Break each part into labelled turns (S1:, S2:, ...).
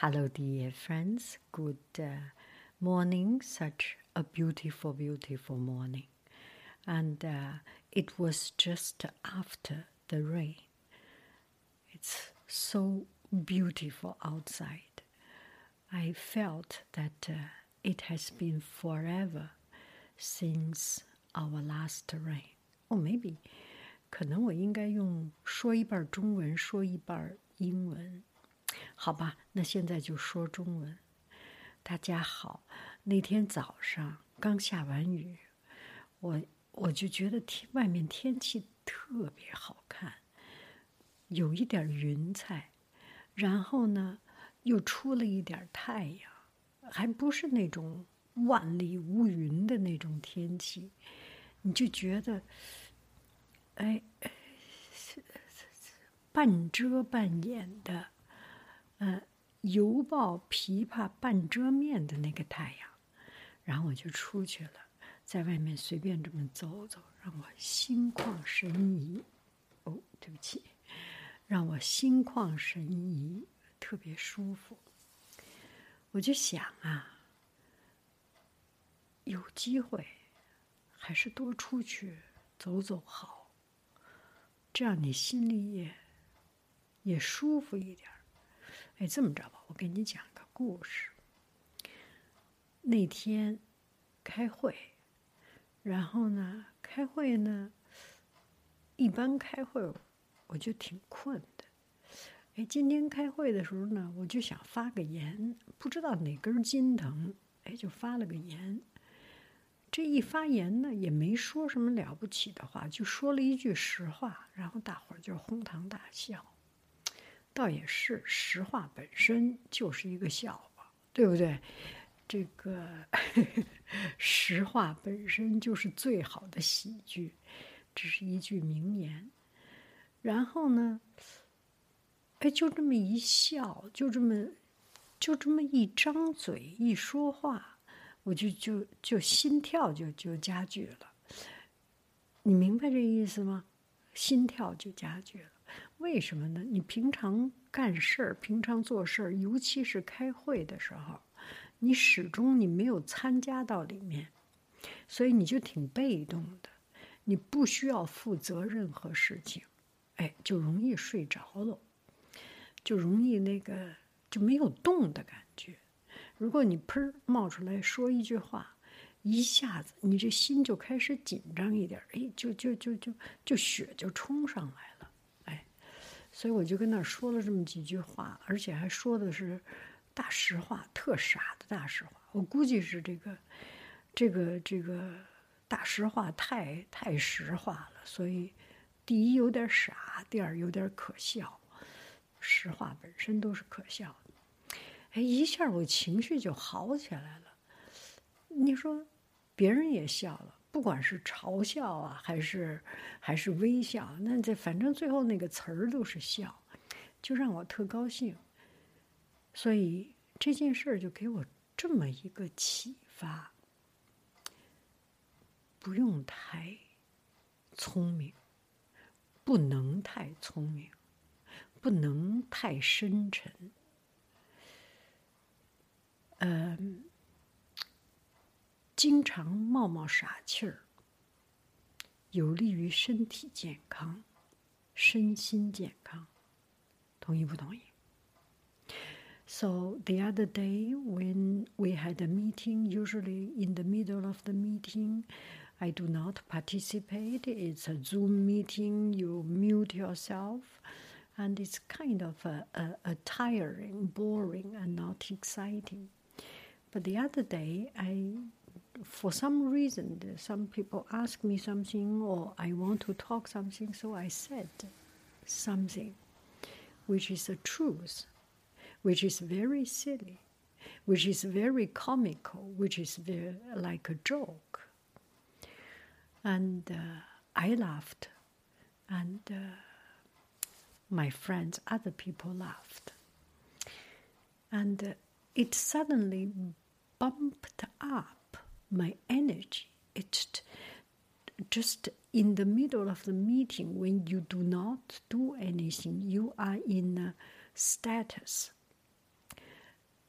S1: Hello, dear friends. Good uh, morning. Such a beautiful, beautiful morning. And uh, it was just after the rain. It's so beautiful outside. I felt that uh, it has been forever since our last rain. Or maybe 可能我应该用说一半中文，说一半英文。 好吧，那现在就说中文。大家好，那天早上刚下完雨，我我就觉得天外面天气特别好看，有一点云彩，然后呢又出了一点太阳，还不是那种万里无云的那种天气，你就觉得，哎，半遮半掩的。呃，犹抱琵琶半遮面的那个太阳，然后我就出去了，在外面随便这么走走，让我心旷神怡。哦，对不起，让我心旷神怡，特别舒服。我就想啊，有机会还是多出去走走好，这样你心里也也舒服一点。哎，这么着吧，我给你讲个故事。那天开会，然后呢，开会呢，一般开会我就挺困的。哎，今天开会的时候呢，我就想发个言，不知道哪根筋疼，哎，就发了个言。这一发言呢，也没说什么了不起的话，就说了一句实话，然后大伙儿就哄堂大笑。倒也是，实话本身就是一个笑话，对不对？这个 实话本身就是最好的喜剧，这是一句名言。然后呢，哎，就这么一笑，就这么，就这么一张嘴一说话，我就就就心跳就就加剧了。你明白这意思吗？心跳就加剧了。为什么呢？你平常干事儿，平常做事儿，尤其是开会的时候，你始终你没有参加到里面，所以你就挺被动的，你不需要负责任何事情，哎，就容易睡着了，就容易那个就没有动的感觉。如果你砰冒出来说一句话，一下子你这心就开始紧张一点，哎，就就就就就血就冲上来了。所以我就跟那儿说了这么几句话，而且还说的是大实话，特傻的大实话。我估计是这个，这个，这个大实话太太实话了，所以第一有点傻，第二有点可笑。实话本身都是可笑的。哎，一下我情绪就好起来了。你说，别人也笑了。不管是嘲笑啊，还是还是微笑，那这反正最后那个词儿都是笑，就让我特高兴。所以这件事儿就给我这么一个启发：不用太聪明，不能太聪明，不能太深沉。嗯。经常冒冒傻气儿，有利于身体健康、身心健康。同意不同意？ So the other day when we had a meeting, usually in the middle of the meeting, I do not participate. It's a Zoom meeting. You mute yourself, and it's kind of a, a, a tiring, boring, and not exciting. But the other day, I, for some reason, some people ask me something or I want to talk something, so I said something, which is a truth, which is very silly, which is very comical, which is very like a joke. And uh, I laughed, and uh, my friends, other people laughed. And uh, it suddenly bumped up my energy. It's just in the middle of the meeting when you do not do anything, you are in a status,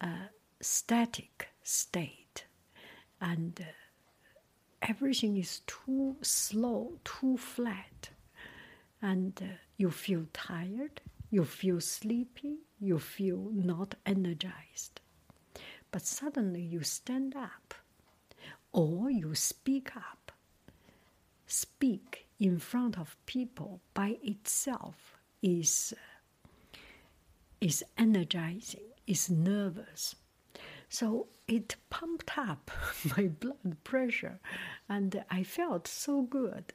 S1: a static state, and uh, everything is too slow, too flat, and uh, you feel tired, you feel sleepy, you feel not energized. But suddenly you stand up or you speak up. Speak in front of people by itself is, is energizing, is nervous. So it pumped up my blood pressure and I felt so good.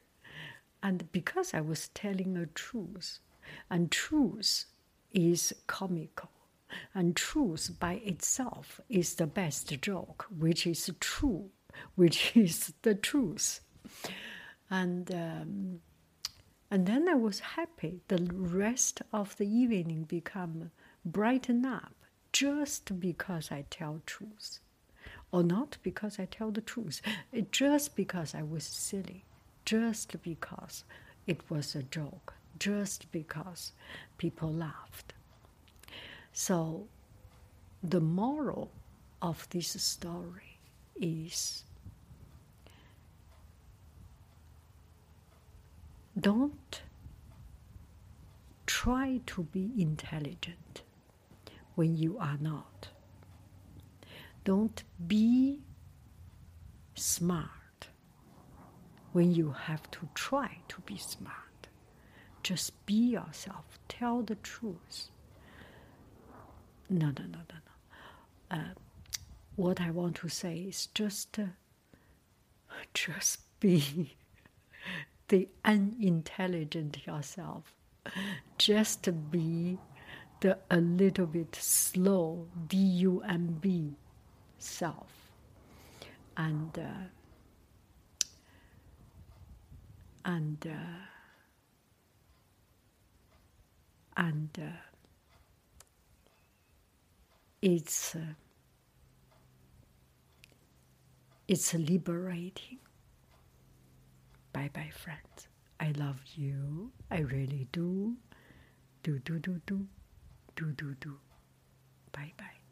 S1: And because I was telling a truth, and truth is comical, and truth by itself is the best joke, which is true, which is the truth. And um, and then I was happy. The rest of the evening become brighten up just because I tell truth, or not because I tell the truth, It, just because I was silly, just because it was a joke, just because people laughed. So, the moral of this story is don't try to be intelligent when you are not. Don't be smart when you have to try to be smart. Just be yourself, tell the truth no, no, no, no, no. Uh, what I want to say is just, uh, just be the unintelligent yourself. Just be the a little bit slow D U M B self, and uh, and uh, and. Uh, it's uh, it's liberating. Bye bye, friends. I love you. I really do. Do do do do do do do. Bye bye.